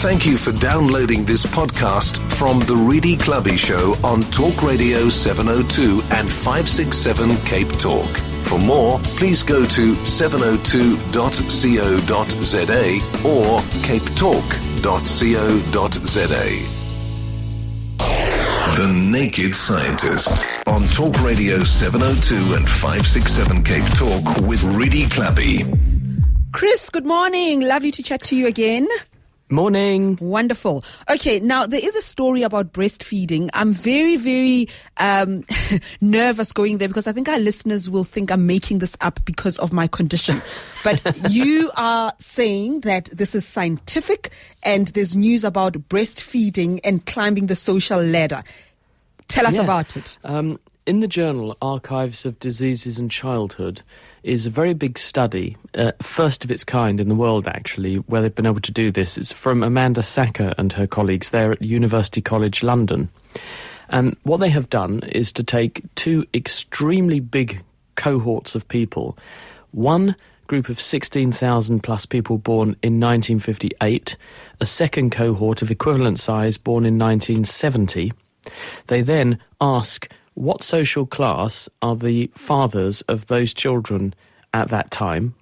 Thank you for downloading this podcast from The Redi Tlhabi Show on Talk Radio 702 and 567 Cape Talk. For more, please go to 702.co.za or capetalk.co.za. The Naked Scientist on Talk Radio 702 and 567 Cape Talk with Redi Tlhabi. Chris, good morning. Lovely to chat to you again. Morning. Wonderful. Okay, now there is a story about breastfeeding. I'm very, very um, nervous going there because I think our listeners will think I'm making this up because of my condition. But you are saying that this is scientific and there's news about breastfeeding and climbing the social ladder. Tell us Yeah. about it. Um, in the journal Archives of Diseases in Childhood is a very big study, uh, first of its kind in the world actually, where they've been able to do this. It's from Amanda Sacker and her colleagues there at University College London. And what they have done is to take two extremely big cohorts of people. One group of 16,000 plus people born in 1958, a second cohort of equivalent size born in 1970. They then ask what social class are the fathers of those children at that time.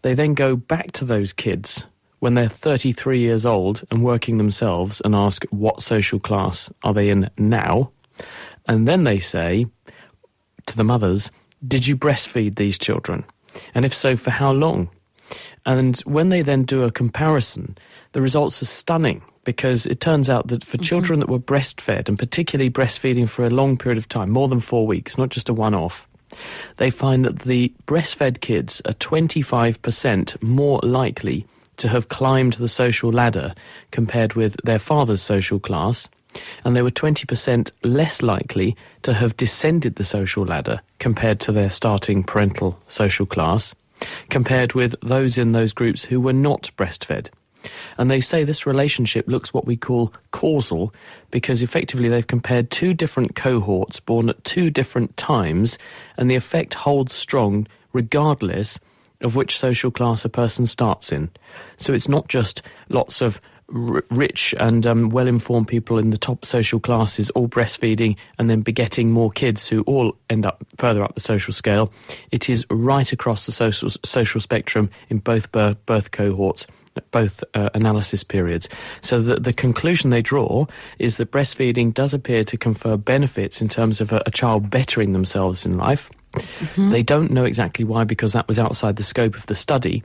They then go back to those kids when they're 33 years old and working themselves and ask what social class are they in now. And then they say to the mothers, Did you breastfeed these children? And if so, for how long? And when they then do a comparison, the results are stunning because it turns out that for mm-hmm. children that were breastfed, and particularly breastfeeding for a long period of time, more than four weeks, not just a one off, they find that the breastfed kids are 25% more likely to have climbed the social ladder compared with their father's social class. And they were 20% less likely to have descended the social ladder compared to their starting parental social class, compared with those in those groups who were not breastfed. And they say this relationship looks what we call causal because effectively they've compared two different cohorts born at two different times, and the effect holds strong regardless of which social class a person starts in. So it's not just lots of r- rich and um, well informed people in the top social classes all breastfeeding and then begetting more kids who all end up further up the social scale. It is right across the social, social spectrum in both birth, birth cohorts both uh, analysis periods. So the, the conclusion they draw is that breastfeeding does appear to confer benefits in terms of a, a child bettering themselves in life. They don't know exactly why because that was outside the scope of the study.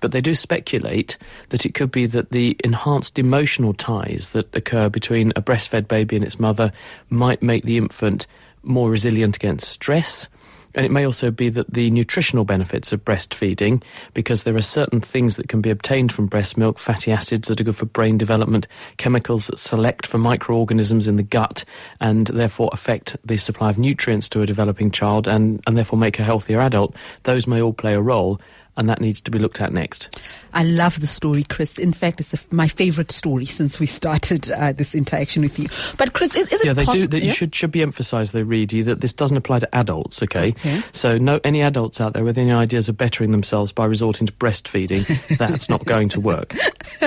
But they do speculate that it could be that the enhanced emotional ties that occur between a breastfed baby and its mother might make the infant more resilient against stress. And it may also be that the nutritional benefits of breastfeeding, because there are certain things that can be obtained from breast milk, fatty acids that are good for brain development, chemicals that select for microorganisms in the gut and therefore affect the supply of nutrients to a developing child and, and therefore make a healthier adult, those may all play a role. And that needs to be looked at next. I love the story, Chris. In fact, it's a, my favorite story since we started uh, this interaction with you. But Chris, is, is it yeah, they do. That you should should be emphasised, though, Redi, that this doesn't apply to adults. Okay? Okay. So, no, any adults out there with any ideas of bettering themselves by resorting to breastfeeding, that's not going to work.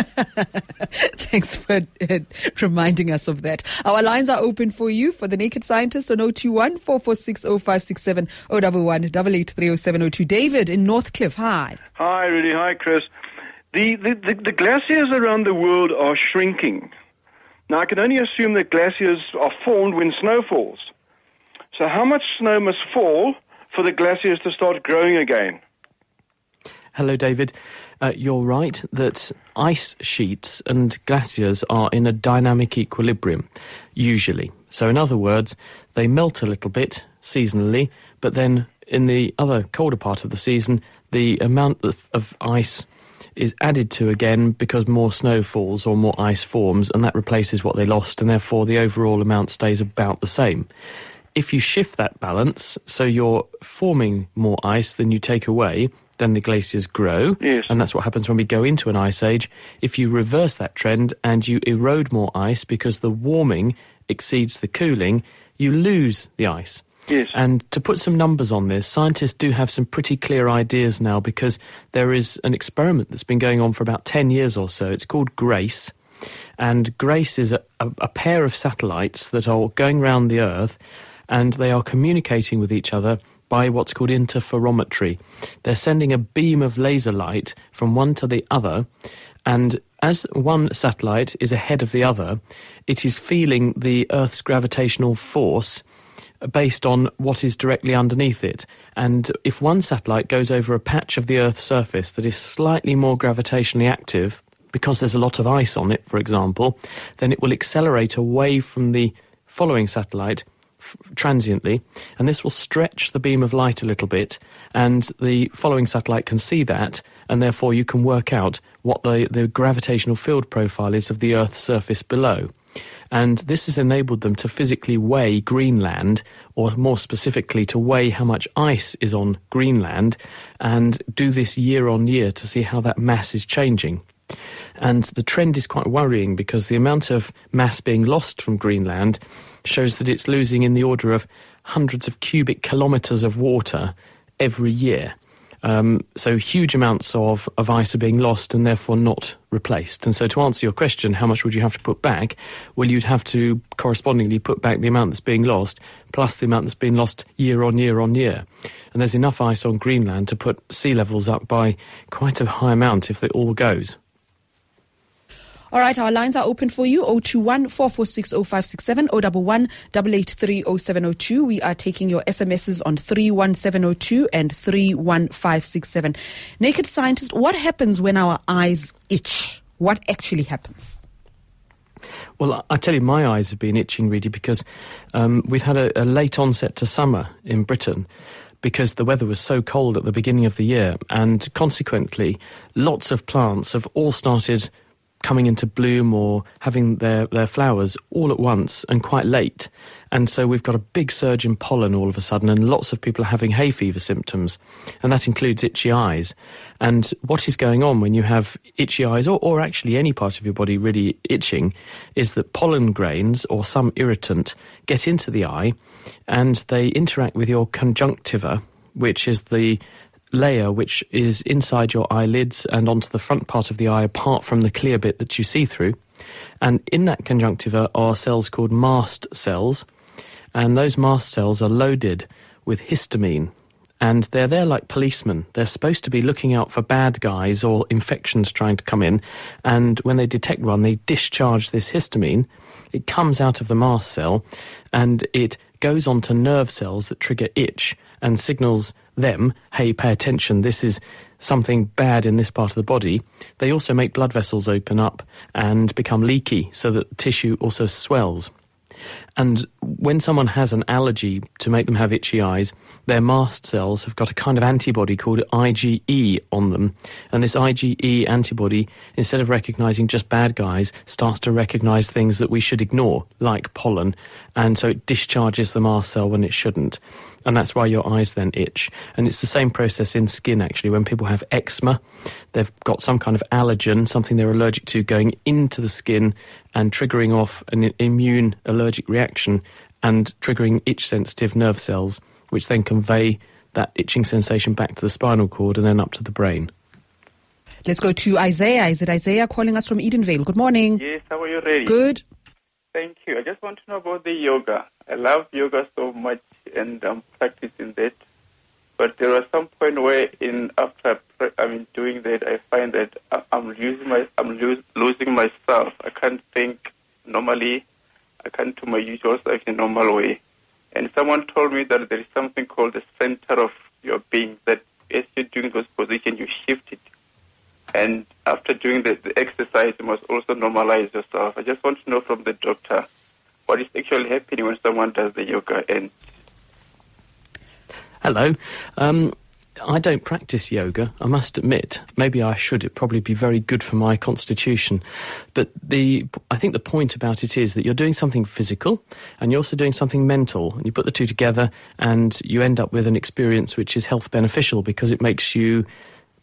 Thanks for uh, reminding us of that. Our lines are open for you for the Naked Scientist on 021 446 0567 011 883 0702. David in Northcliffe, hi. Hi, Rudy. Hi, Chris. The, the, the, the glaciers around the world are shrinking. Now, I can only assume that glaciers are formed when snow falls. So, how much snow must fall for the glaciers to start growing again? Hello, David. Uh, you're right that ice sheets and glaciers are in a dynamic equilibrium, usually. So, in other words, they melt a little bit seasonally, but then in the other colder part of the season, the amount of, of ice is added to again because more snow falls or more ice forms, and that replaces what they lost, and therefore the overall amount stays about the same. If you shift that balance, so you're forming more ice than you take away, then the glaciers grow. Yes. And that's what happens when we go into an ice age. If you reverse that trend and you erode more ice because the warming exceeds the cooling, you lose the ice. Yes. And to put some numbers on this, scientists do have some pretty clear ideas now because there is an experiment that's been going on for about 10 years or so. It's called GRACE. And GRACE is a, a, a pair of satellites that are going around the Earth and they are communicating with each other by what's called interferometry. They're sending a beam of laser light from one to the other, and as one satellite is ahead of the other, it is feeling the Earth's gravitational force based on what is directly underneath it. And if one satellite goes over a patch of the Earth's surface that is slightly more gravitationally active, because there's a lot of ice on it, for example, then it will accelerate away from the following satellite transiently, and this will stretch the beam of light a little bit, and the following satellite can see that, and therefore you can work out what the, the gravitational field profile is of the Earth's surface below. And this has enabled them to physically weigh Greenland, or more specifically, to weigh how much ice is on Greenland, and do this year on year to see how that mass is changing. And the trend is quite worrying because the amount of mass being lost from Greenland shows that it's losing in the order of hundreds of cubic kilometres of water every year. Um, so huge amounts of, of ice are being lost and therefore not replaced. And so to answer your question, how much would you have to put back? Well, you'd have to correspondingly put back the amount that's being lost plus the amount that's been lost year on year on year. And there's enough ice on Greenland to put sea levels up by quite a high amount if it all goes. All right, our lines are open for you 021 446 0567 011 883 0702. We are taking your SMSs on 31702 and 31567. Naked scientist, what happens when our eyes itch? What actually happens? Well, I- tell you, my eyes have been itching really because um, we've had a, a late onset to summer in Britain because the weather was so cold at the beginning of the year, and consequently, lots of plants have all started coming into bloom or having their, their flowers all at once and quite late. And so we've got a big surge in pollen all of a sudden, and lots of people are having hay fever symptoms, and that includes itchy eyes. And what is going on when you have itchy eyes, or, or actually any part of your body really itching, is that pollen grains or some irritant get into the eye and they interact with your conjunctiva, which is the layer which is inside your eyelids and onto the front part of the eye apart from the clear bit that you see through. And in that conjunctiva are cells called mast cells, and those mast cells are loaded with histamine. And they're there like policemen. They're supposed to be looking out for bad guys or infections trying to come in. And when they detect one, they discharge this histamine. It comes out of the mast cell and it goes onto nerve cells that trigger itch and signals them, hey, pay attention, this is something bad in this part of the body. They also make blood vessels open up and become leaky so that tissue also swells. And when someone has an allergy to make them have itchy eyes, their mast cells have got a kind of antibody called IgE on them. And this IgE antibody, instead of recognizing just bad guys, starts to recognize things that we should ignore, like pollen. And so it discharges the mast cell when it shouldn't. And that's why your eyes then itch. And it's the same process in skin, actually. When people have eczema, they've got some kind of allergen, something they're allergic to, going into the skin and triggering off an immune allergic reaction and triggering itch sensitive nerve cells, which then convey that itching sensation back to the spinal cord and then up to the brain. Let's go to Isaiah. Is it Isaiah calling us from Edenvale? Good morning. Yes, how are you ready? Good. Thank you. I just want to know about the yoga. I love yoga so much and I'm practicing that. But there was some point where, in after I mean doing that, I find that I'm losing my I'm losing myself. I can't think normally. I can't do my usual stuff in a normal way. And someone told me that there is something called the center of your being. That as you're doing those positions, you shift it. And after doing the, the exercise, you must also normalize yourself. I just want to know from the doctor what is actually happening when someone does the yoga and Hello. Um, I don't practice yoga, I must admit. Maybe I should. It'd probably be very good for my constitution. But the, I think the point about it is that you're doing something physical and you're also doing something mental. And you put the two together and you end up with an experience which is health beneficial because it makes you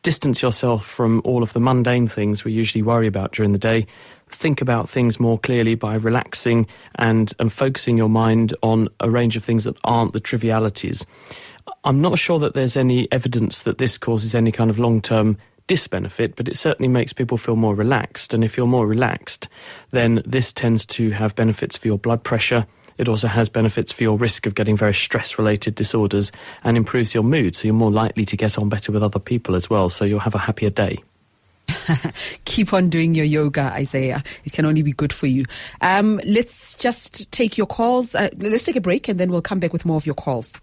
distance yourself from all of the mundane things we usually worry about during the day. Think about things more clearly by relaxing and, and focusing your mind on a range of things that aren't the trivialities. I'm not sure that there's any evidence that this causes any kind of long term disbenefit, but it certainly makes people feel more relaxed. And if you're more relaxed, then this tends to have benefits for your blood pressure. It also has benefits for your risk of getting very stress related disorders and improves your mood. So you're more likely to get on better with other people as well. So you'll have a happier day. Keep on doing your yoga, Isaiah. It can only be good for you. Um, let's just take your calls. Uh, let's take a break and then we'll come back with more of your calls.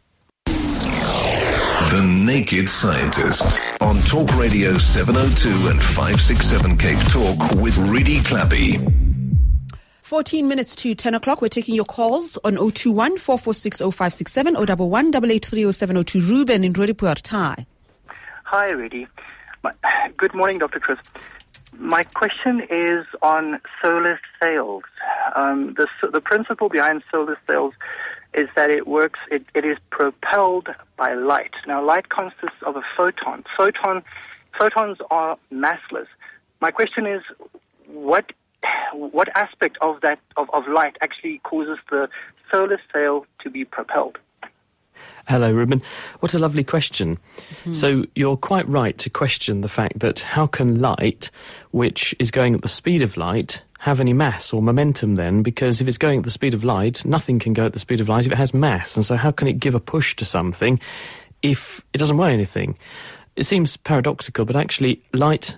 The Naked Scientist on Talk Radio 702 and 567 Cape Talk with Redi Tlhabi. 14 minutes to 10 o'clock. We're taking your calls on 021 446 0567 011 883 Ruben in Roodepoort. Hi. Hi, Redi. Good morning, Dr. Chris. My question is on solar sails. Um, the, the principle behind solar sails is that it works, it, it is propelled by light. Now, light consists of a photon. Photon, photons are massless. My question is, what, what aspect of that, of, of light actually causes the solar sail to be propelled? Hello, Ruben. What a lovely question. Mm-hmm. So, you're quite right to question the fact that how can light, which is going at the speed of light, have any mass or momentum then? Because if it's going at the speed of light, nothing can go at the speed of light if it has mass. And so, how can it give a push to something if it doesn't weigh anything? It seems paradoxical, but actually, light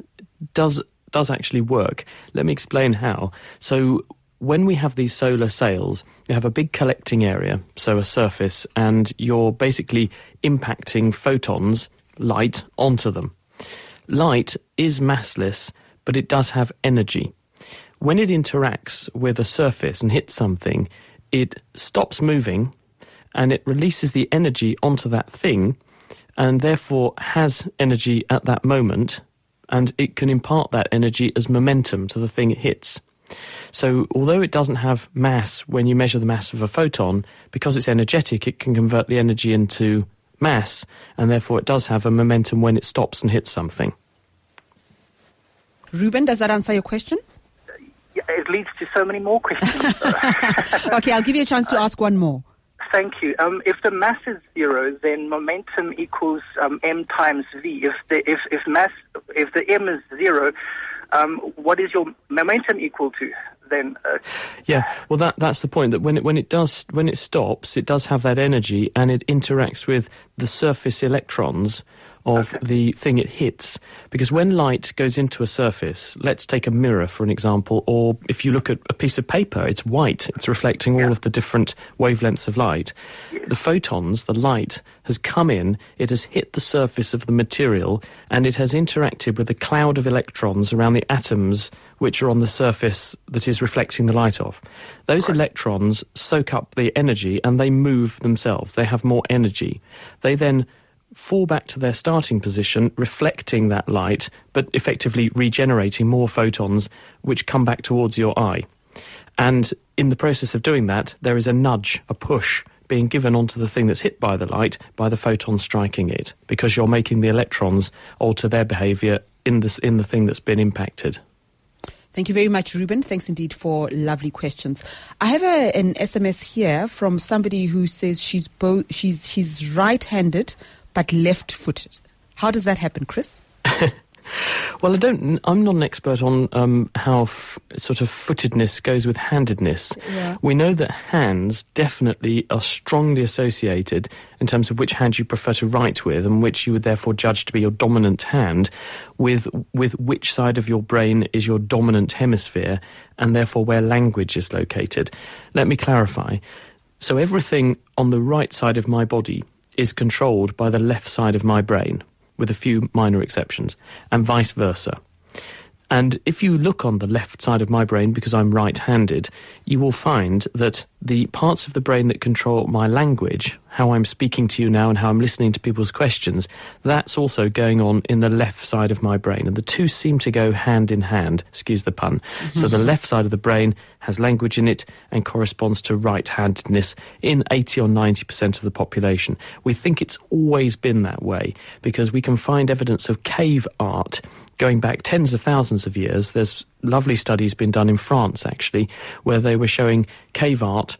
does does actually work. Let me explain how. So, when we have these solar sails, you have a big collecting area, so a surface, and you're basically impacting photons, light, onto them. Light is massless, but it does have energy when it interacts with a surface and hits something, it stops moving and it releases the energy onto that thing and therefore has energy at that moment and it can impart that energy as momentum to the thing it hits. So, although it doesn't have mass when you measure the mass of a photon, because it's energetic, it can convert the energy into mass, and therefore it does have a momentum when it stops and hits something. Ruben, does that answer your question? It leads to so many more questions. okay, I'll give you a chance to ask one more. Thank you. Um, if the mass is zero, then momentum equals um, m times v. If the if if mass if the m is zero, um, what is your momentum equal to? Then, uh, yeah, well, that that's the point. That when it when it does when it stops, it does have that energy, and it interacts with the surface electrons of okay. the thing it hits. Because when light goes into a surface, let's take a mirror for an example, or if you look at a piece of paper, it's white, it's reflecting yeah. all of the different wavelengths of light. The photons, the light, has come in, it has hit the surface of the material, and it has interacted with a cloud of electrons around the atoms which are on the surface that is reflecting the light off. Those right. electrons soak up the energy and they move themselves. They have more energy. They then fall back to their starting position, reflecting that light, but effectively regenerating more photons which come back towards your eye. And in the process of doing that, there is a nudge, a push being given onto the thing that's hit by the light by the photon striking it, because you're making the electrons alter their behavior in, this, in the thing that's been impacted. Thank you very much, Ruben. Thanks indeed for lovely questions. I have a, an SMS here from somebody who says she's both she's she's right-handed but left footed. How does that happen, Chris? well, I don't. I'm not an expert on um, how f- sort of footedness goes with handedness. Yeah. We know that hands definitely are strongly associated in terms of which hand you prefer to write with, and which you would therefore judge to be your dominant hand, with with which side of your brain is your dominant hemisphere, and therefore where language is located. Let me clarify. So everything on the right side of my body is controlled by the left side of my brain, with a few minor exceptions, and vice versa. And if you look on the left side of my brain, because I'm right handed, you will find that the parts of the brain that control my language, how I'm speaking to you now and how I'm listening to people's questions, that's also going on in the left side of my brain. And the two seem to go hand in hand, excuse the pun. So the left side of the brain has language in it and corresponds to right handedness in 80 or 90% of the population. We think it's always been that way because we can find evidence of cave art going back tens of thousands of years. There's lovely studies been done in France, actually, where they were showing cave art,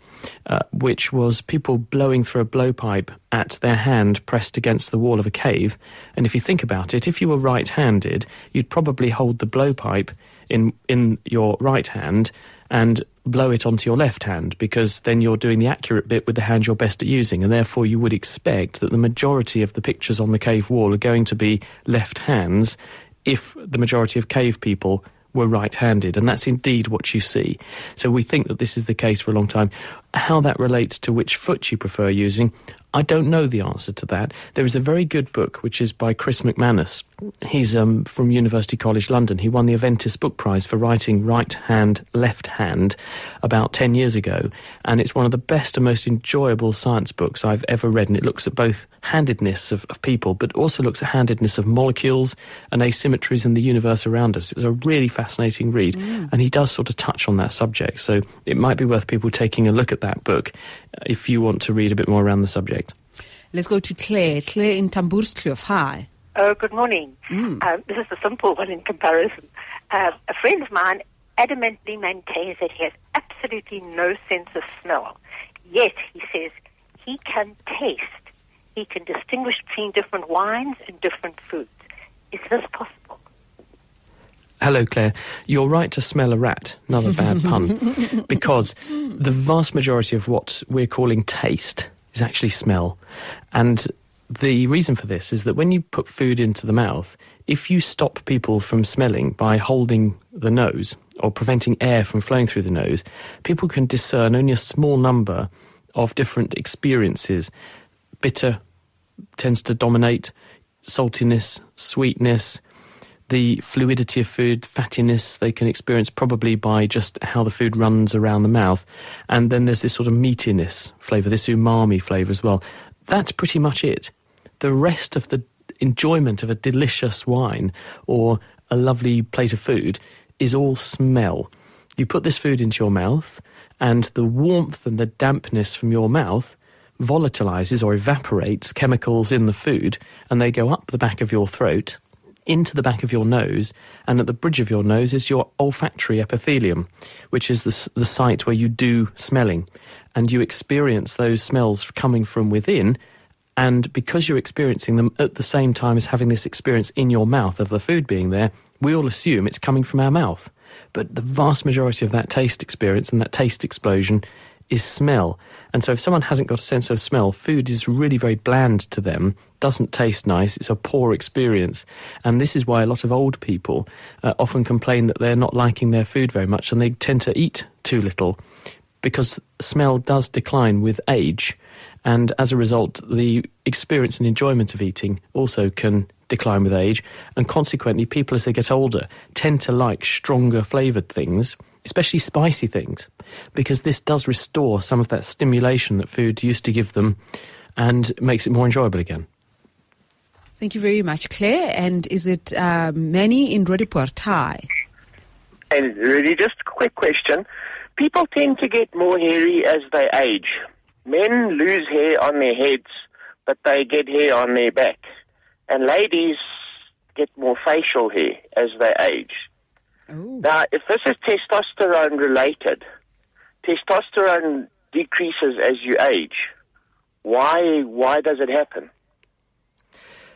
uh, which was people blowing through a blowpipe at their hand pressed against the wall of a cave. And if you think about it, if you were right handed, you'd probably hold the blowpipe in, in your right hand and blow it onto your left hand because then you're doing the accurate bit with the hand you're best at using and therefore you would expect that the majority of the pictures on the cave wall are going to be left hands if the majority of cave people were right handed, and that's indeed what you see. So we think that this is the case for a long time. How that relates to which foot you prefer using, I don't know the answer to that. There is a very good book which is by Chris McManus. He's um, from University College London. He won the Aventis Book Prize for writing right hand, left hand about 10 years ago. And it's one of the best and most enjoyable science books I've ever read. And it looks at both handedness of, of people, but also looks at handedness of molecules and asymmetries in the universe around us. It's a really fascinating read. And he does sort of touch on that subject. So it might be worth people taking a look at that book uh, if you want to read a bit more around the subject. Let's go to Claire. Claire in Tamboerskloof. Hi. Oh, good morning. Um, this is a simple one in comparison. Uh, a friend of mine adamantly maintains that he has absolutely no sense of smell. Yet, he says, he can taste. He can distinguish between different wines and different foods. Is this possible? Hello, Claire. You're right to smell a rat. Another bad pun. Because the vast majority of what we're calling taste is actually smell. And the reason for this is that when you put food into the mouth, if you stop people from smelling by holding the nose or preventing air from flowing through the nose, people can discern only a small number of different experiences. Bitter tends to dominate, saltiness, sweetness, the fluidity of food, fattiness they can experience probably by just how the food runs around the mouth. And then there's this sort of meatiness flavour, this umami flavour as well. That's pretty much it. The rest of the enjoyment of a delicious wine or a lovely plate of food is all smell. You put this food into your mouth, and the warmth and the dampness from your mouth volatilizes or evaporates chemicals in the food, and they go up the back of your throat into the back of your nose, and at the bridge of your nose is your olfactory epithelium, which is the, the site where you do smelling. And you experience those smells coming from within, and because you're experiencing them at the same time as having this experience in your mouth of the food being there, we all assume it's coming from our mouth. But the vast majority of that taste experience and that taste explosion is smell. And so if someone hasn't got a sense of smell, food is really very bland to them, doesn't taste nice, it's a poor experience. And this is why a lot of old people uh, often complain that they're not liking their food very much and they tend to eat too little because smell does decline with age. And as a result, the experience and enjoyment of eating also can decline with age. And consequently, people as they get older tend to like stronger flavoured things, especially spicy things, because this does restore some of that stimulation that food used to give them and makes it more enjoyable again. Thank you very much, Claire. And is it uh, Manny in Roodepoort? Thai? And really, just a quick question. People tend to get more hairy as they age. Men lose hair on their heads, but they get hair on their back. And ladies get more facial hair as they age. Now, if this is testosterone related, testosterone decreases as you age. Why? Why does it happen?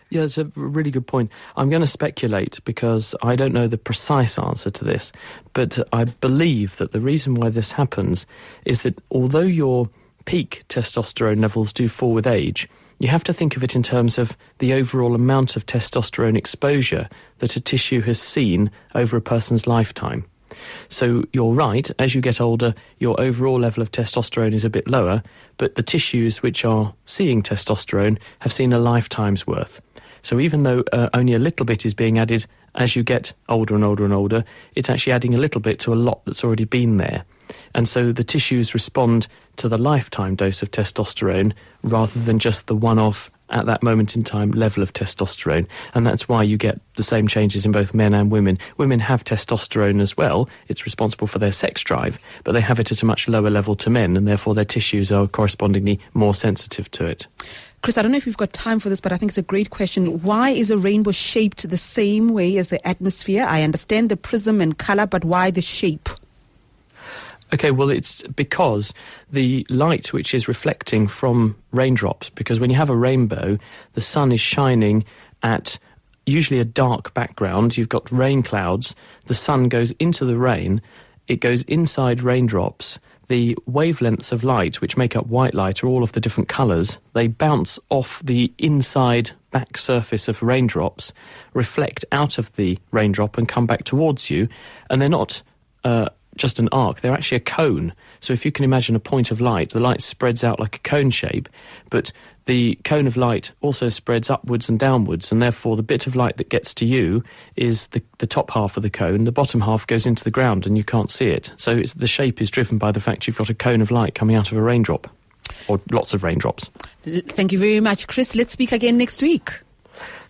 Yeah, it's a really good point. I'm going to speculate because I don't know the precise answer to this, but I believe that the reason why this happens is that although your peak testosterone levels do fall with age, you have to think of it in terms of the overall amount of testosterone exposure that a tissue has seen over a person's lifetime. So you're right, as you get older, your overall level of testosterone is a bit lower, but the tissues which are seeing testosterone have seen a lifetime's worth. So even though uh, only a little bit is being added as you get older and older and older, it's actually adding a little bit to a lot that's already been there. And so the tissues respond to the lifetime dose of testosterone rather than just the one off at that moment in time level of testosterone. And that's why you get the same changes in both men and women. Women have testosterone as well, it's responsible for their sex drive, but they have it at a much lower level to men, and therefore their tissues are correspondingly more sensitive to it. Chris, I don't know if you've got time for this, but I think it's a great question. Why is a rainbow shaped the same way as the atmosphere? I understand the prism and color, but why the shape? Okay, well, it's because the light which is reflecting from raindrops, because when you have a rainbow, the sun is shining at usually a dark background. You've got rain clouds, the sun goes into the rain, it goes inside raindrops. The wavelengths of light, which make up white light, are all of the different colours. They bounce off the inside back surface of raindrops, reflect out of the raindrop, and come back towards you. And they're not uh, just an arc, they're actually a cone. So if you can imagine a point of light, the light spreads out like a cone shape, but the cone of light also spreads upwards and downwards, and therefore the bit of light that gets to you is the, the top half of the cone, the bottom half goes into the ground and you can't see it. So the shape is driven by the fact you've got a cone of light coming out of a raindrop, or lots of raindrops. Thank you very much, Chris. Let's speak again next week.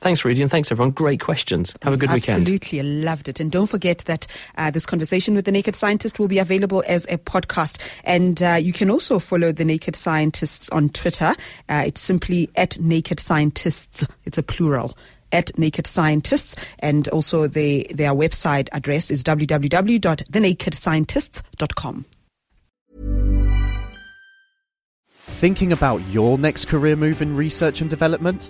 Thanks, Rudy, and thanks, everyone. Great questions. Have a good Absolutely, weekend. Absolutely, I loved it. And don't forget that uh, this conversation with the Naked Scientist will be available as a podcast. And uh, you can also follow the Naked Scientists on Twitter. Uh, it's simply at Naked Scientists. It's a plural at Naked Scientists, and also the, their website address is www.thenakedscientists.com. Thinking about your next career move in research and development?